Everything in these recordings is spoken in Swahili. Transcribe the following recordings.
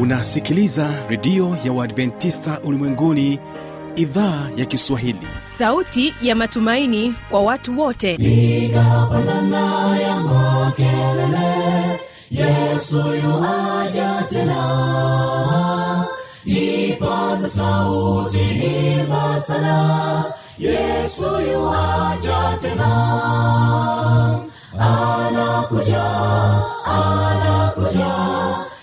unasikiliza redio ya uadventista ulimwenguni idhaa ya kiswahili. Sauti ya matumaini kwa watu wote. Nigapandana ya makelele yesu yuaja tena. Ipaza sauti imba sana yesu yuaja tena. Anakuja anakuja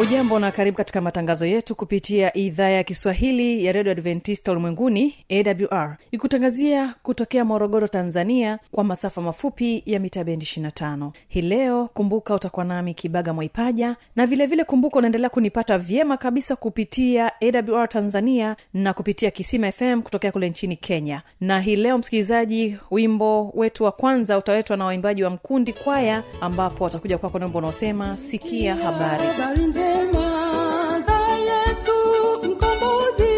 hujambo na karibu katika matangazo yetu kupitia idhaa ya kiswahili ya redio adventista ulimwenguni awr ikutangazia kutokea morogoro tanzania kwa masafa mafupi ya mita bendi 25 hii leo kumbuka utakuwa nami kibaga mwaipaja na vilevile vile kumbuka unaendelea kunipata vyema kabisa kupitia awr tanzania na kupitia kisima fm kutokea kule nchini kenya. Na hii leo msikilizaji wimbo wetu wa kwanza utaletwa na waimbaji wa mkundi kwaya ambapo watakuja kwako na wimbo unaosema sikia habari. Habari za yesu mkombozi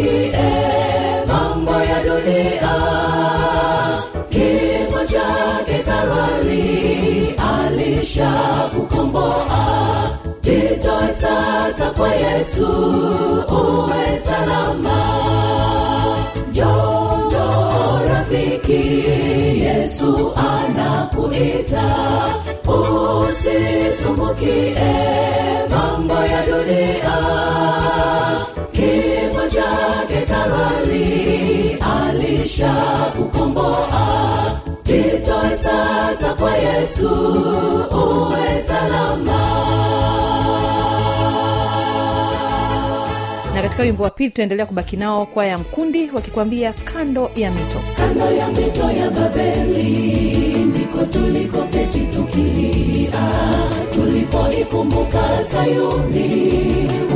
usisumbukie mambo ya dunia. Kifo chake Kalvari alishakukomboa. Jitoe sasa kwa Yesu, uwe salama. jojo rafiki, Yesu anakuita, usisumbukie mambo ya dunia. Alishakukomboa. Jitoe sasa kwa Yesu, uwe salama. na katika wimbo wa pili tutaendelea kubaki nao kwaya ya mkundi wakikwambia kando ya mito kando ya mito ya babeli ndiko tulikoketi tukilia tulipoikumbuka sayuni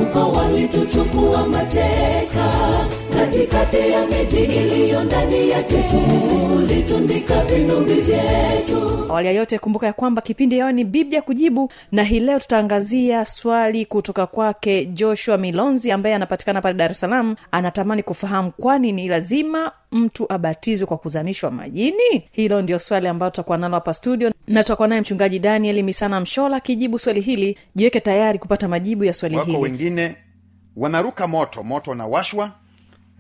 uko walituchukua mateka katikati ya miji iliyo ndani yake tulitundika vinumbi vyetu. Awali ya yote kumbuka ya kwamba kipindi yao ni biblia kujibu na hii leo tutaangazia swali kutoka kwake joshua milonzi ambaye anapatikana pale dar es salaam. Anatamani kufahamu kwani ni lazima mtu abatizwe kwa kuzamishwa majini? Hilo ndio swali ambayo tutakuwa nalo hapa studio na tutakuwa naye mchungaji daniel misana mshola akijibu swali hili. Jiweke tayari kupata majibu ya swali wako hili. wengine wanaruka moto moto unawashwa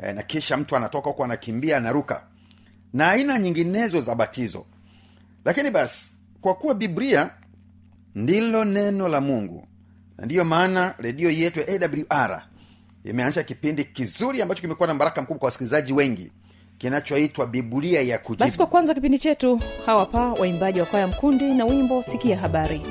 eh, na kisha mtu anatoka huko anakimbia anaruka. Na aina nyinginezo za batizo. Lakini basi kwa kuwa biblia ndilo neno la mungu na ndiyo maana redio yetu ya awr imeanzisha kipindi kizuri ambacho kimekuwa na baraka mkubwa kwa wasikilizaji wengi kinachoitwa biblia ya basi kwa kwanza kipindi chetu hawapa waimbaji wa kwaya mkundi na wimbo sikia habari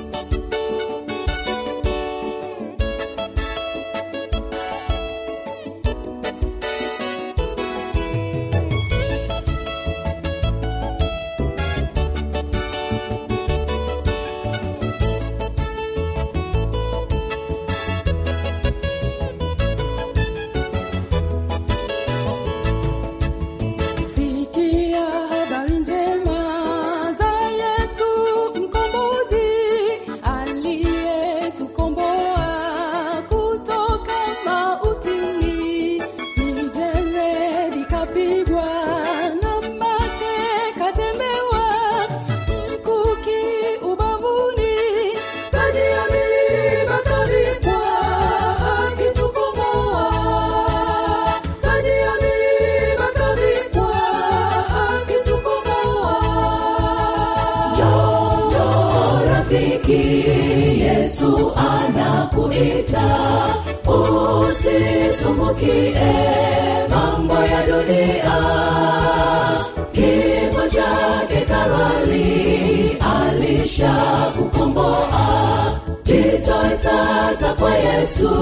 yesu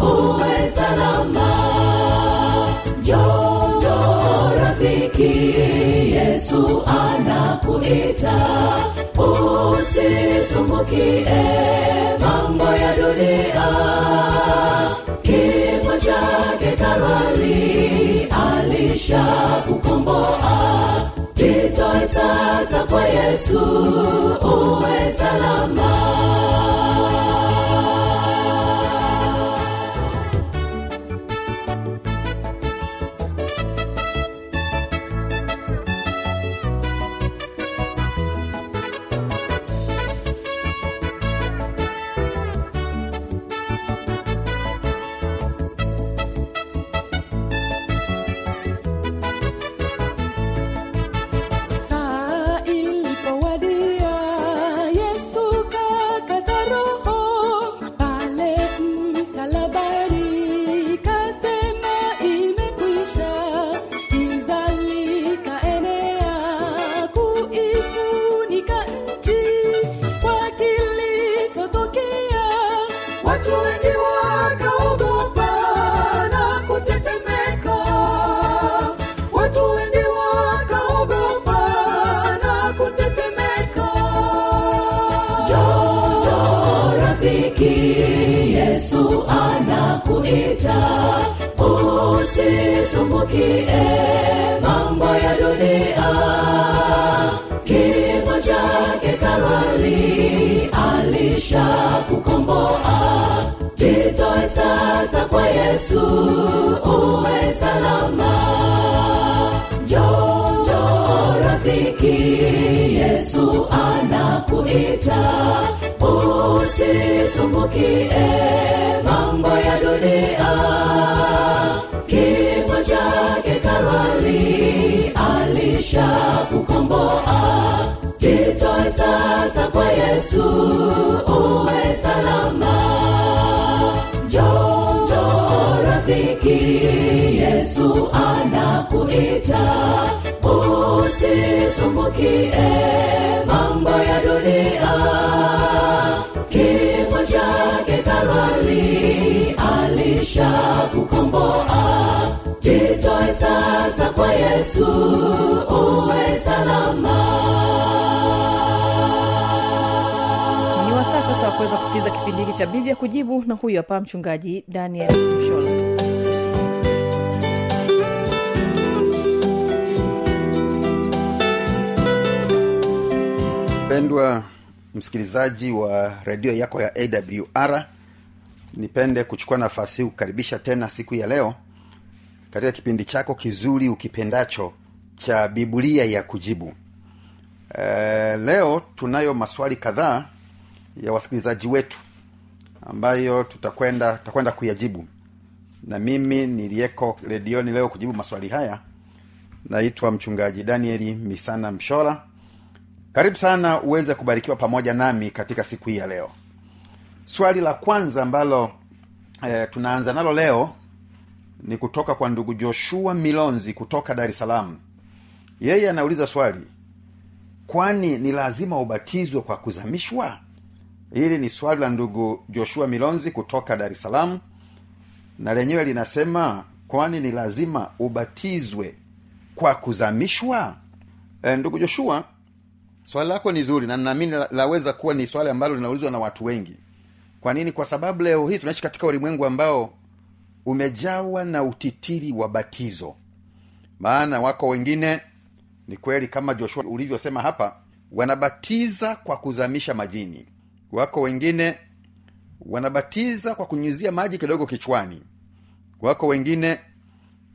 uwe salama. Jojo rafiki yesu anakuita. Usisumbukie mambo ya dunia. Kifo chake karwali alisha kukomboa jitoe sasa kwa yesu uwe salama usisumbukie mambo ya dunia kifo chake karwali alisha kukomboa jitoe sasa kwa yesu uwe salama. Jojo rafiki yesu anakuita. Usisumbukie mambo ya dunia kifo chake karwali alisha kukomboa. Jitoe sasa kwa yesu uwe salama. Jojo rafiki yesu anakuita. Usisumbukie mambo ya dunia. Kifo chake karwali alisha sasa kwa yesu uwe salama. Ni wasaa sasa wa kuweza kusikiliza kipindi hiki cha biblia kujibu na huyu hapa mchungaji daniel mshola. Mpendwa msikilizaji wa redio yako ya awr nipende kuchukua nafasi hii kukaribisha tena siku ya leo katika kipindi chako kizuri ukipendacho cha biblia ya kujibu. E, leo tunayo maswali kadhaa ya wasikilizaji wetu ambayo tutakwenda tutakwenda kuyajibu. Na mimi niliyeko redioni leo kujibu maswali haya naitwa mchungaji danieli misana mshora karibu sana uweze kubarikiwa pamoja nami katika siku hii ya leo. Swali la kwanza ambalo e, tunaanza nalo leo ni kutoka kwa ndugu joshua milonzi kutoka dar es salaam. Yeye anauliza swali kwani ni lazima ubatizwe kwa kuzamishwa? Hili ni swali la ndugu joshua milonzi kutoka dar es salaam na lenyewe linasema kwani ni lazima ubatizwe kwa kuzamishwa? E, ndugu joshua swali lako ni zuri na naamini laweza kuwa ni swali ambalo linaulizwa na watu wengi. Kwa nini? Kwa sababu leo hii tunaishi katika ulimwengu ambao umejawa na utitiri wa batizo. Maana wako wengine ni kweli kama joshua ulivyosema hapa wanabatiza kwa kuzamisha majini. Wako wengine wanabatiza kwa kunyuzia maji kidogo kichwani. Wako wengine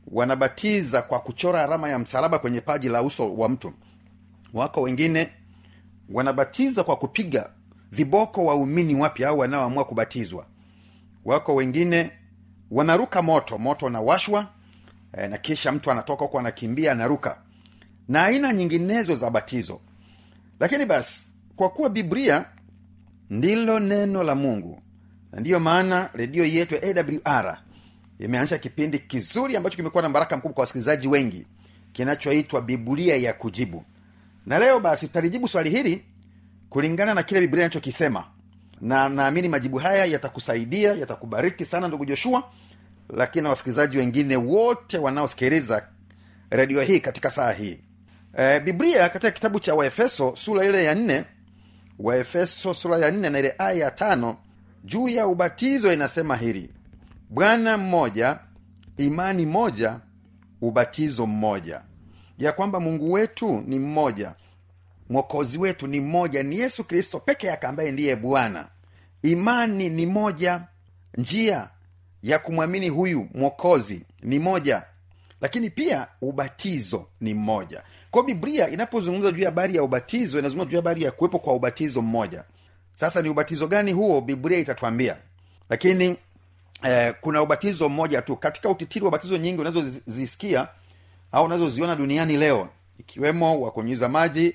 wanabatiza kwa kuchora alama ya msalaba kwenye paji la uso wa mtu. Wako wengine wanabatiza kwa kupiga viboko waumini wapya au wanaoamua kubatizwa. Wako wengine wanaruka moto moto unawashwa e, na kisha mtu anatoka huko anakimbia anaruka. Na aina nyinginezo za batizo. Lakini basi kwa kuwa biblia ndilo neno la mungu na ndiyo maana redio yetu ya awr imeanzisha kipindi kizuri ambacho kimekuwa na baraka mkubwa kwa wasikilizaji wengi kinachoitwa biblia ya kujibu. Na leo basi tutalijibu swali hili kulingana na kile biblia inachokisema na naamini majibu haya yatakusaidia yatakubariki sana ndugu joshua. Lakini na wasikilizaji wengine wote wanaosikiliza redio hii katika saa hii. E, biblia katika kitabu cha waefeso sura ile ya nne. Waefeso sura ya nne na ile aya ya tano. Juu ya ubatizo inasema hili. Bwana mmoja imani moja ubatizo mmoja. Ya kwamba mungu wetu ni mmoja mwokozi wetu ni mmoja ni yesu kristo peke yake ambaye ndiye bwana. Imani ni moja njia ya kumwamini huyu mwokozi ni moja lakini pia ubatizo ni mmoja. Kwao biblia inapozungumza juu ya habari ya ubatizo inazungumza juu ya habari ya kuwepo kwa ubatizo mmoja. Sasa ni ubatizo gani huo? Biblia itatwambia lakini eh, kuna ubatizo mmoja tu. Katika utitiri wa batizo nyingi unazozisikia au unazoziona duniani leo ikiwemo wa kunyuza maji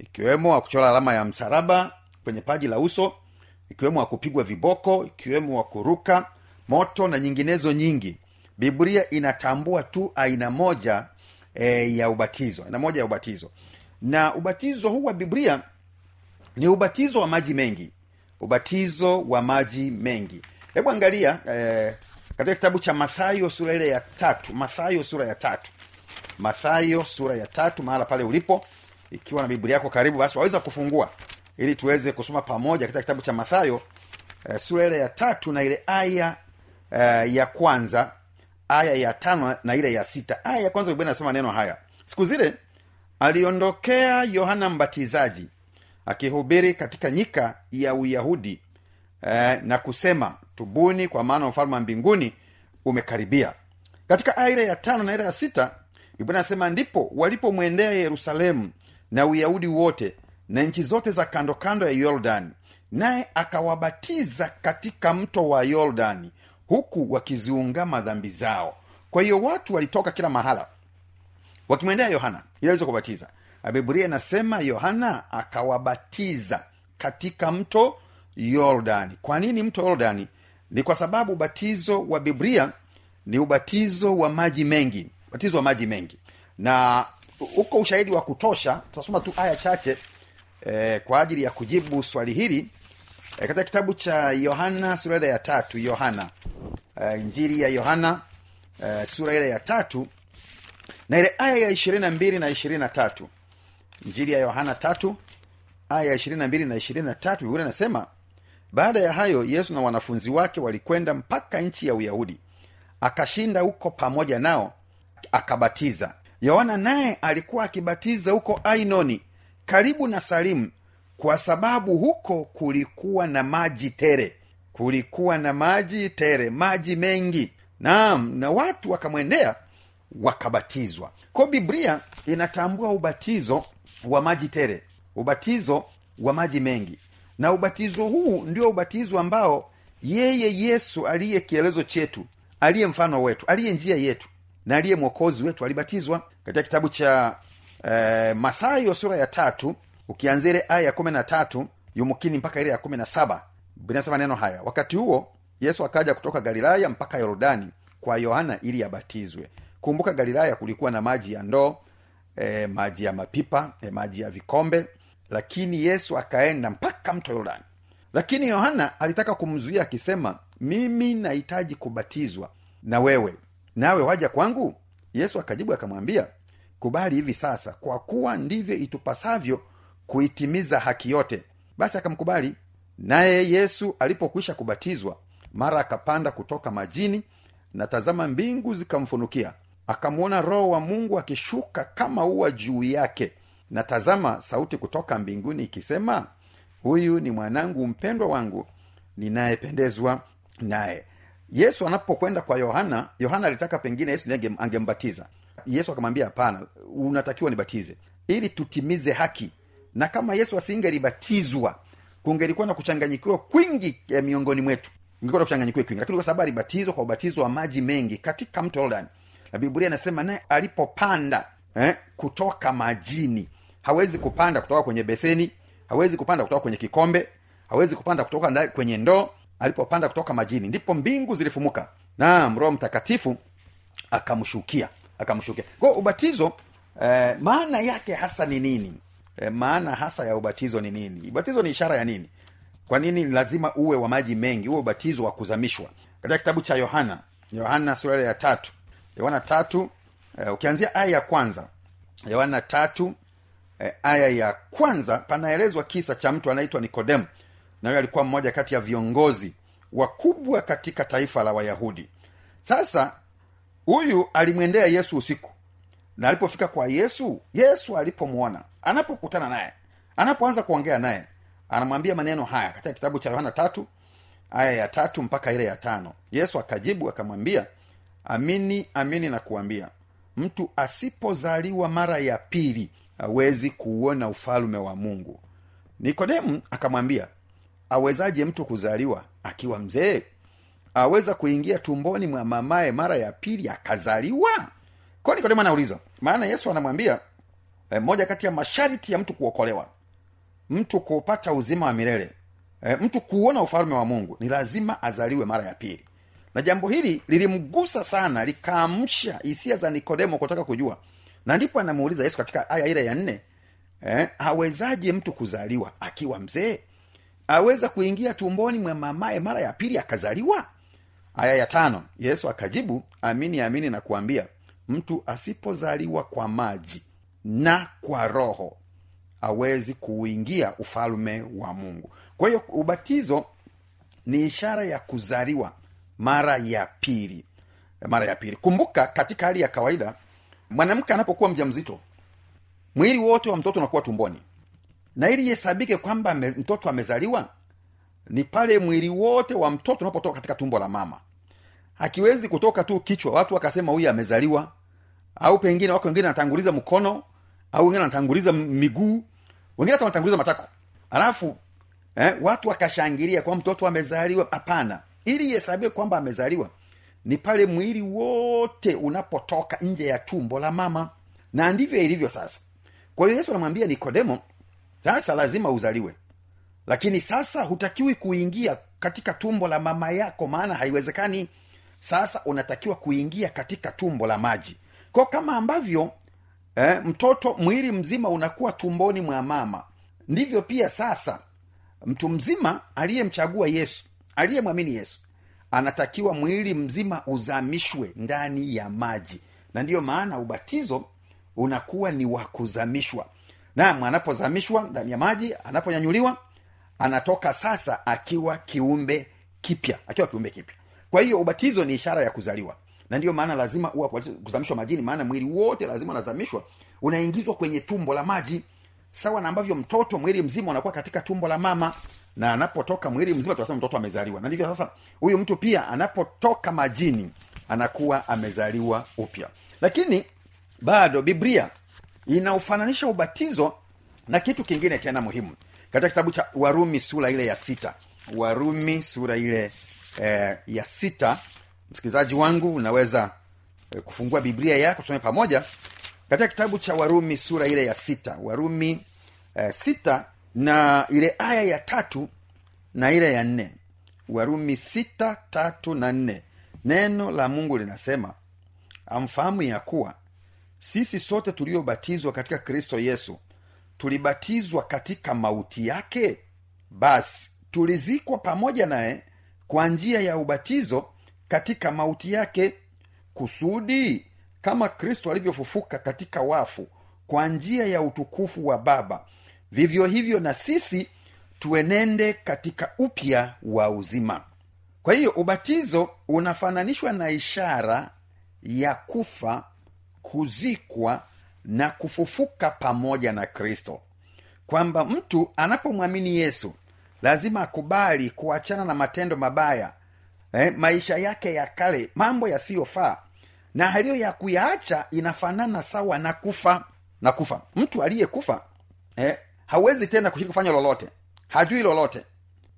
ikiwemo wa alama ya msalaba kwenye paji la uso ikiwemo wa viboko ikiwemo wa kuruka moto na nyinginezo nyingi. Biblia inatambua tu aina moja e, ya ubatizo aina moja ya ubatizo. Na ubatizo huu wa biblia ni ubatizo wa maji mengi. Ubatizo wa maji mengi. Hebu angalia e, katika kitabu cha mathayo sura ile ya tatu mathayo sura ya tatu. Mathayo sura ya tatu mahala pale ulipo ikiwa na biblia yako karibu basi waweza kufungua ili tuweze kusoma pamoja katika kitabu cha mathayo eh, sura ile ya tatu na ile aya eh, ya kwanza aya ya tano na ile ya sita. Aya ya kwanza biblia inasema neno haya. Siku zile aliondokea yohana mbatizaji akihubiri katika nyika ya uyahudi eh, na kusema tubuni kwa maana ufalme wa mbinguni umekaribia. Katika aya ile ya tano na ile ya sita biblia inasema ndipo walipomwendea yerusalemu na uyahudi wote na nchi zote za kando kando ya yordani. Naye akawabatiza katika mto wa yordani huku wakiziungama dhambi zao. Kwa hiyo watu walitoka kila mahala wakimwendea yohana. Ili aweze kubatiza. Biblia inasema yohana akawabatiza katika mto yordani. Kwa nini mto yordani? Ni kwa sababu ubatizo wa biblia ni ubatizo wa maji mengi ubatizo wa maji mengi. Na uko ushahidi wa kutosha tutasoma tu aya chache eh, kwa ajili ya kujibu swali hili eh, katika kitabu cha yohana sura ile ya tatu yohana eh, njiri ya yohana eh, sura ile ya tatu na ile aya ya ishirini na mbili na ishirini na tatu. Njiri ya yohana tatu aya ya ishirini na mbili na ishirini na tatu biblia inasema baada ya hayo yesu na wanafunzi wake walikwenda mpaka nchi ya uyahudi. Akashinda huko pamoja nao akabatiza yohana naye alikuwa akibatiza huko ainoni karibu na salimu kwa sababu huko kulikuwa na maji tere kulikuwa na maji tere maji mengi. Naam na watu wakamwendea wakabatizwa. Ko biblia inatambua ubatizo wa maji tere ubatizo wa maji mengi. Na ubatizo huu ndio ubatizo ambao yeye yesu aliye kielezo chetu aliye mfano wetu aliye njia yetu na aliye mwokozi wetu alibatizwa. Katika kitabu cha eh, mathayo sura ya tatu ukianzia ile aya ya kumi na tatu yumkini mpaka ile ya kumi na saba binasema neno haya wakati huo yesu akaja kutoka galilaya mpaka yordani kwa yohana ili abatizwe. Kumbuka galilaya kulikuwa na maji ya ndoo e, maji ya mapipa e, maji ya vikombe lakini yesu akaenda mpaka mto yordani lakini yohana alitaka kumzuia akisema mimi nahitaji kubatizwa na wewe nawe waja kwangu? Yesu akajibu akamwambia kubali hivi sasa kwa kuwa ndivyo itupasavyo kuitimiza haki yote. Basi akamkubali. Naye yesu alipokwisha kubatizwa mara akapanda kutoka majini na tazama mbingu zikamfunukia. Akamwona roho wa mungu akishuka kama ua juu yake. Na tazama sauti kutoka mbinguni ikisema huyu ni mwanangu mpendwa wangu ninayependezwa naye yesu anapokwenda kwa yohana yohana alitaka pengine yesu ndiye angembatiza. Yesu akamwambia hapana unatakiwa nibatize ili tutimize haki. Na kama yesu asingelibatizwa kungelikuwa na kuchanganyikiwa kwingi eh, miongoni mwetu. Ingekuwa na kuchanganyikiwa kwingi. Lakini kwa sababu alibatizwa kwa ubatizo wa maji mengi katika mto yordani na biblia inasema naye alipopanda eh, kutoka majini hawezi kupanda kutoka kwenye beseni hawezi kupanda kutoka kwenye kikombe hawezi kupanda kutoka kwenye ndoo alipopanda kutoka majini ndipo mbingu zilifumuka. Naam roho mtakatifu akamshukia akamshukia. Kwao ubatizo eh, maana yake hasa ni nini? Eh, maana hasa ya ubatizo ni nini? Ubatizo ni ishara ya nini? Kwa nini lazima uwe wa maji mengi uwe ubatizo wa kuzamishwa? Katika kitabu cha yohana yohana sura ya tatu. Yohana tatu eh, ukianzia aya ya kwanza. Yohana tatu eh, aya ya kwanza panaelezwa kisa cha mtu anaitwa nikodemu na huyo alikuwa mmoja kati ya viongozi wakubwa katika taifa la wayahudi. Sasa huyu alimwendea yesu usiku. Na alipofika kwa yesu yesu alipomwona anapokutana naye anapoanza kuongea naye anamwambia maneno haya katika kitabu cha yohana tatu aya ya tatu mpaka ile ya tano. Yesu akajibu akamwambia amini amini na kuambia mtu asipozaliwa mara ya pili hawezi kuuona ufalume wa mungu. Nikodemu akamwambia awezaje mtu kuzaliwa akiwa mzee? Aweza kuingia tumboni mwa mamaye mara ya pili akazaliwa? Anauliza maana yesu anamwambia moja kati ya masharti ya mtu kuokolewa mtu kupata uzima wa milele e, mtu kuona ufalme wa mungu ni lazima azaliwe mara ya pili. Na jambo hili lilimgusa sana likaamsha hisia za nikodemo kutaka kujua. Na ndipo anamuuliza yesu katika aya ile ya nne eh, awezaje mtu kuzaliwa akiwa mzee aweza kuingia tumboni mwa mamaye mara ya pili akazaliwa? Aya ya tano. Yesu akajibu amini amini na kuambia mtu asipozaliwa kwa maji na kwa roho awezi kuuingia ufalume wa mungu. Kwa hiyo ubatizo ni ishara ya kuzaliwa mara ya pili. Mara ya pili. Kumbuka katika hali ya kawaida mwanamke anapokuwa mja mzito mwili wote wa mtoto unakuwa tumboni na ili ihesabike kwamba mtoto amezaliwa ni pale mwili wote wa mtoto unapotoka katika tumbo la mama. Hakiwezi kutoka tu kichwa. Watu wakasema huyu amezaliwa au pengine wako wengine anatanguliza mkono au wengine anatanguliza miguu. Wengine hata wanatanguliza matako. Alafu eh, watu wakashangilia kwa mtoto amezaliwa. Hapana. Ili ihesabie kwamba amezaliwa ni pale mwili wote unapotoka nje ya tumbo la mama. Na ndivyo ilivyo sasa. Kwa hiyo yesu anamwambia nikodemo sasa lazima uzaliwe. Lakini sasa hutakiwi kuingia katika tumbo la mama yako maana haiwezekani. Sasa unatakiwa kuingia katika tumbo la maji. Kwa kama ambavyo eh, mtoto mwili mzima unakuwa tumboni mwa mama ndivyo pia sasa mtu mzima aliyemchagua yesu aliyemwamini yesu anatakiwa mwili mzima uzamishwe ndani ya maji. Na ndiyo maana ubatizo unakuwa ni wa kuzamishwa nam anapozamishwa ndani ya maji anaponyanyuliwa anatoka sasa akiwa kiumbe kipya akiwa kiumbe kipya. Kwa hiyo ubatizo ni ishara ya kuzaliwa. Na ndiyo maana lazima uwa kuzamishwa majini maana mwili wote lazima unazamishwa unaingizwa kwenye tumbo la maji sawa na ambavyo mtoto mwili mzima unakuwa katika tumbo la mama. Na anapotoka mwili mzima tunasema mtoto amezaliwa. Na ndivyo sasa huyu mtu pia anapotoka majini anakuwa amezaliwa upya. Lakini bado biblia inaufananisha ubatizo na kitu kingine tena muhimu. Katika kitabu cha warumi sura ile ya sita. Warumi sura ile eh, ya sita. Msikilizaji wangu unaweza eh, kufungua biblia yako tusome pamoja. Katika kitabu cha warumi sura ile ya sita. Warumi eh, sita na ile aya ya tatu na ile ya nne. Warumi sita tatu na nne. Neno la mungu linasema amfahamu ya kuwa sisi sote tuliobatizwa katika kristo yesu tulibatizwa katika mauti yake? Basi tulizikwa pamoja naye kwa njia ya ubatizo katika mauti yake kusudi kama kristo alivyofufuka katika wafu kwa njia ya utukufu wa baba vivyo hivyo na sisi tuenende katika upya wa uzima. Kwa hiyo ubatizo unafananishwa na ishara ya kufa kuzikwa na kufufuka pamoja na kristo. Kwamba mtu anapomwamini yesu lazima akubali kuachana na matendo mabaya eh, maisha yake ya kale mambo yasiyofaa. Na haliyo ya kuyaacha inafanana sawa na kufa na kufa. Mtu aliyekufa eh, hawezi tena kushiriki kufanya lolote. Hajui lolote.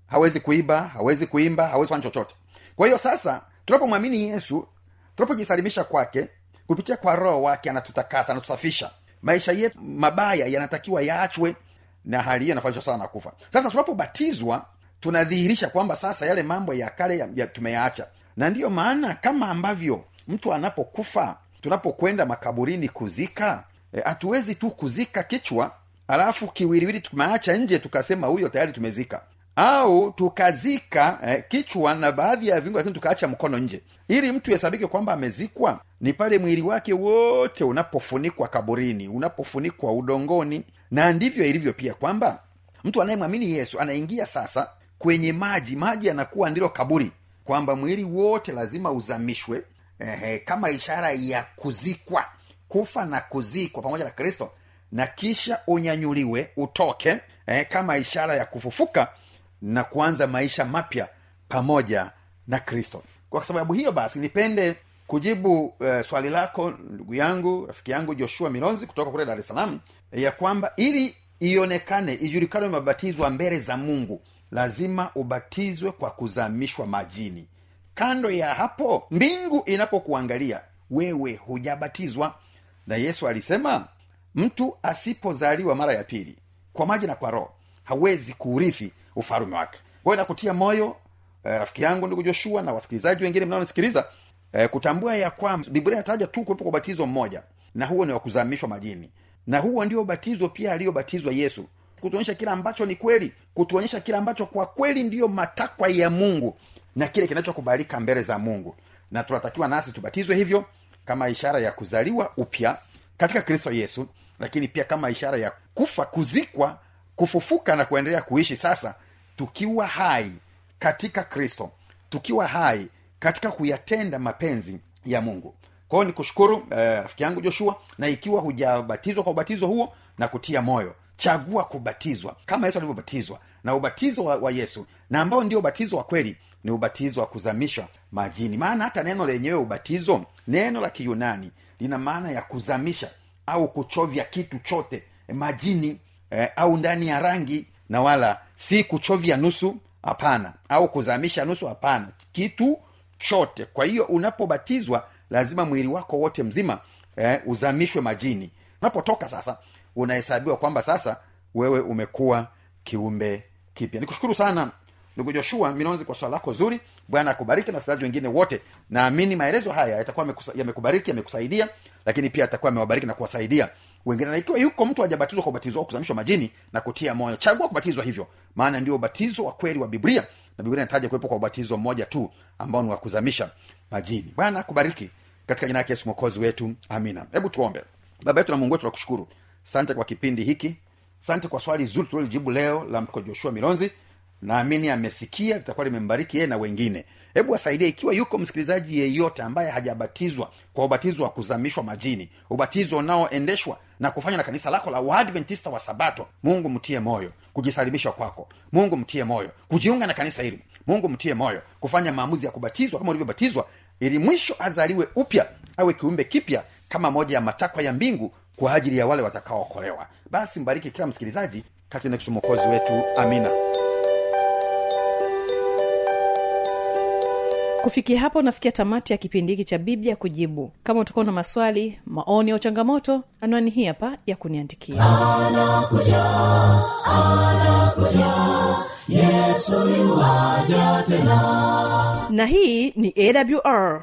Hawezi kuiba hawezi kuimba hawezi kufanya chochote. Kwa hiyo sasa tunapomwamini yesu tunapojisalimisha kwake kupitia kwa roho wake anatutakasa anatusafisha. Maisha yetu mabaya yanatakiwa yaachwe na hali hiyo inafanishwa sana na kufa. Sasa tunapobatizwa tunadhihirisha kwamba sasa yale mambo ya kale ya, ya tumeyaacha. Na ndiyo maana kama ambavyo mtu anapokufa tunapokwenda makaburini kuzika hatuwezi e, tu kuzika kichwa alafu kiwiliwili tumeacha nje tukasema huyo tayari tumezika au tukazika eh, kichwa na baadhi ya viungo lakini tukaacha mkono nje. Ili mtu hesabike kwamba amezikwa ni pale mwili wake wote unapofunikwa kaburini unapofunikwa udongoni. Na ndivyo ilivyo pia kwamba mtu anayemwamini yesu anaingia sasa kwenye maji. Maji yanakuwa ndilo kaburi kwamba mwili wote lazima uzamishwe eh, kama ishara ya kuzikwa kufa na kuzikwa pamoja na kristo. Na kisha unyanyuliwe utoke eh, kama ishara ya kufufuka na kuanza maisha mapya pamoja na kristo. Kwa sababu hiyo basi nipende kujibu e, swali lako ndugu yangu rafiki yangu joshua milonzi kutoka kule dar es salaam ya kwamba ili ionekane ijulikane umebatizwa mbele za mungu lazima ubatizwe kwa kuzamishwa majini. Kando ya hapo mbingu inapokuangalia wewe hujabatizwa. Na yesu alisema mtu asipozaliwa mara ya pili kwa maji na kwa roho hawezi kuurithi ufalume wake. Kwayo nakutia moyo eh, rafiki yangu ndugu joshua na wasikilizaji wengine mnaonisikiliza eh, kutambua ya kwamba biblia inataja tu kuwepo kwa ubatizo mmoja na huo ni wakuzamishwa majini. Na huo ndio ubatizo pia aliyobatizwa yesu. Kutuonyesha kile ambacho ni kweli kutuonyesha kile ambacho kwa kweli ndiyo matakwa ya mungu na kile kinachokubalika mbele za mungu. Na tunatakiwa nasi tubatizwe hivyo kama ishara ya kuzaliwa upya katika kristo yesu lakini pia kama ishara ya kufa kuzikwa kufufuka na kuendelea kuishi sasa tukiwa hai katika kristo tukiwa hai katika kuyatenda mapenzi ya mungu. Kwa hiyo ni kushukuru rafiki eh, yangu joshua na ikiwa hujabatizwa kwa ubatizo huo na kutia moyo chagua kubatizwa. Kama yesu alivyobatizwa na ubatizo wa, wa yesu na ambao ndio ubatizo wa kweli ni ubatizo wa kuzamishwa majini. Maana hata neno lenyewe ubatizo neno la kiyunani lina maana ya kuzamisha au kuchovya kitu chote majini eh, au ndani ya rangi na wala si kuchovya nusu hapana. Au kuzamisha nusu hapana. Kitu chote. Kwa hiyo unapobatizwa lazima mwili wako wote mzima eh, uzamishwe majini. Unapotoka sasa unahesabiwa kwamba sasa wewe umekuwa kiumbe kipya. Nikushukuru sana ndugu joshua minonzi kwa swala lako zuri. Bwana akubariki na wasikilizaji wengine wote. Naamini maelezo haya yatakuwa yamekubariki yamekusaidia lakini pia atakuwa amewabariki na kuwasaidia wengine na ikiwa yuko mtu hajabatizwa kwa ubatizo wa kuzamishwa majini na kutia moyo. Chagua kubatizwa hivyo. Maana ndio ubatizo wa kweli wa biblia. Na biblia inataja kuwepo kwa ubatizo mmoja tu ambao ni wa kuzamisha majini. Bwana akubariki katika jina yake yesu mwokozi wetu. Amina. Hebu tuombe. Baba yetu na mungu wetu nakushukuru sante kwa kipindi hiki. Sante kwa swali zuri tuliljibu leo la mko joshua milonzi. Naamini amesikia litakuwa limembariki yeye na wengine hebu asaidia ikiwa yuko msikilizaji yeyote ambaye hajabatizwa kwa ubatizo wa kuzamishwa majini ubatizo unaoendeshwa na kufanywa na kanisa lako la waadventista wa sabato mungu mtie moyo kujisalimisha kwako. Mungu mtie moyo kujiunga na kanisa hili. Mungu mtie moyo kufanya maamuzi ya kubatizwa kama ulivyobatizwa ili mwisho azaliwe upya awe kiumbe kipya kama moja ya matakwa ya mbingu kwa ajili ya wale watakaookolewa. Basi mbariki kila msikilizaji katika mwokozi wetu. Amina kufikia hapo unafikia tamati ya kipindi hiki cha biblia kujibu. Kama utakuwa na maswali maoni au changamoto anwani hii hapa ya kuniandikia. Yesoja tena. Na hii ni awr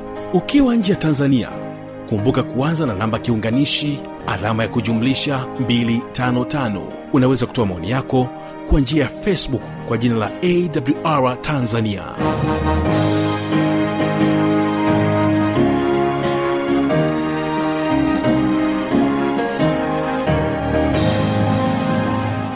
ukiwa nje ya tanzania kumbuka kuanza na namba kiunganishi alama ya kujumlisha 255 unaweza kutoa maoni yako kwa njia ya facebook kwa jina la awr tanzania.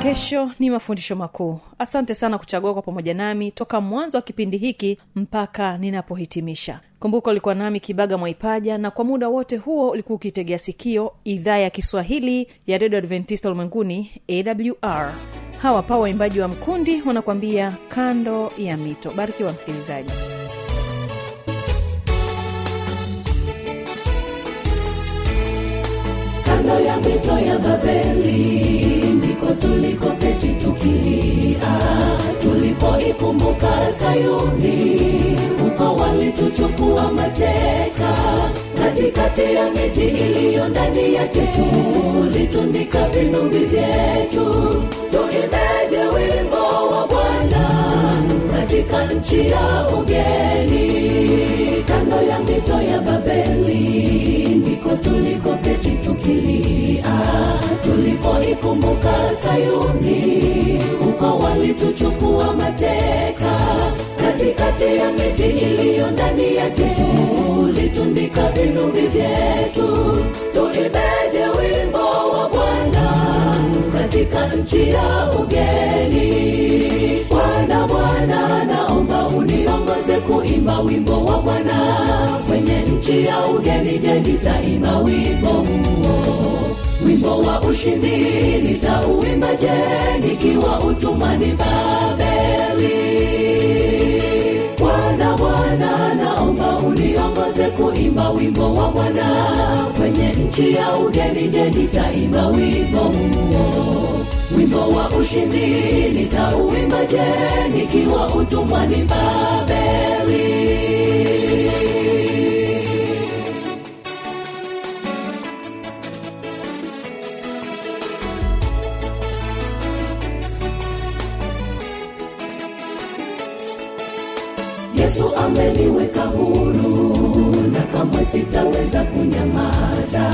Kesho ni mafundisho makuu. Asante sana kuchagua kwa pamoja nami toka mwanzo wa kipindi hiki mpaka ninapohitimisha kumbuka ulikuwa nami kibaga mwaipaja na kwa muda wote huo ulikuwa ukitegea sikio idhaa ya kiswahili ya redio adventista ulimwenguni awr hawa pa waimbaji wa mkundi wanakuambia kando ya mito. Barikiwa msikilizaji. Kando ya mito tulipoikumbuka sayuni huko walituchukua mateka. Katikati ya miji iliyo ndani yake tulitundika vinubi vyetu. Tuimbeje wimbo wa bwana katika nchi ya ugeni? Kando ya mito ya babeli ndiko tulikoketi tukilia tulipoikumbuka sayuni uko walituchukua mateka. Katikati ya miti iliyo ndani yake tulitundika vinubi vyetu. Tuibeje wimbo wa bwana katika nchi ya ugeni? Bwana bwana naomba uniongoze kuimba wimbo wa bwana nchi ya ugeni je nitaimba wimbo huo. Wimbo wa ushindi nitauimba je nikiwa utumani babeli. Bwana bwana naomba uniongoze kuimba wimbo wa bwana. Kwenye nchi ya ugeni je nitaimba wimbo huo. Wimbo wa ushindi nitauimba je nikiwa utumwani babeli yesu ameniweka huru na kamwe sitaweza kunyamaza.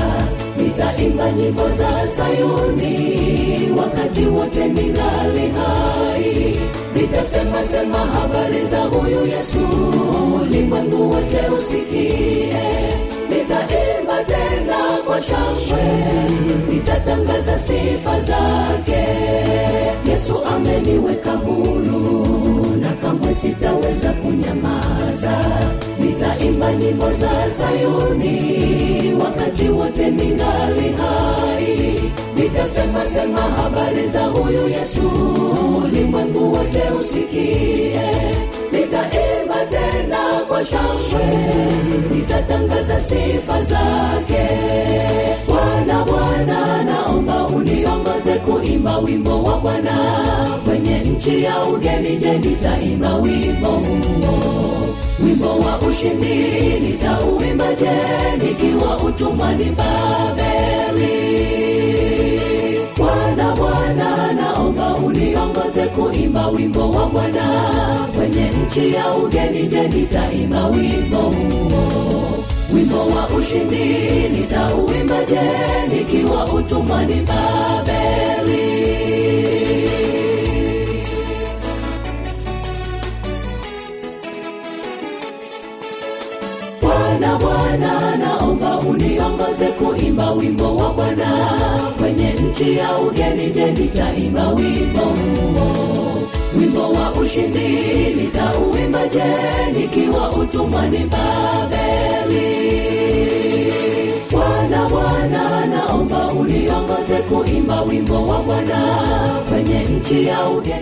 Nitaimba nyimbo za sayuni wakati wote ningali hai. Nitasema sema habari za huyu yesu ulimwengu wote usikie. Nitaimba tena kwa shangwe nitatangaza sifa zake. Yesu ameniweka huru kamwe sitaweza kunyamaza. Nitaimba nyimbo za sayuni wakati wote ningali hai. Nitasema sema habari za huyu yesu ulimwengu wote usikie. Nitaimba tena kwa shangwe nitatangaza sifa zake. Bwana bwana naomba uniongoze kuimba wimbo wa bwana nchi ya ugeni je nitaimba wimbo huo? Wimbo wa ushindi nitauimba je nikiwa utumwani babeli? Bwana bwana naomba uniongoze kuimba wimbo wa bwana. Kwenye nchi ya ugeni je nitaimba wimbo huo? Wimbo wa ushindi nitauimba je nikiwa utumwani babeli bwana bwana naomba uniongoze kuimba wimbo wa bwana. Kwenye nchi ya ugeni je nitaimba wimbo huo? Wimbo wa ushindi nitauimba je nikiwa utumwani babeli? Bwana bwana naomba uniongoze kuimba wimbo wa bwana. Kwenye nchi ya ugeni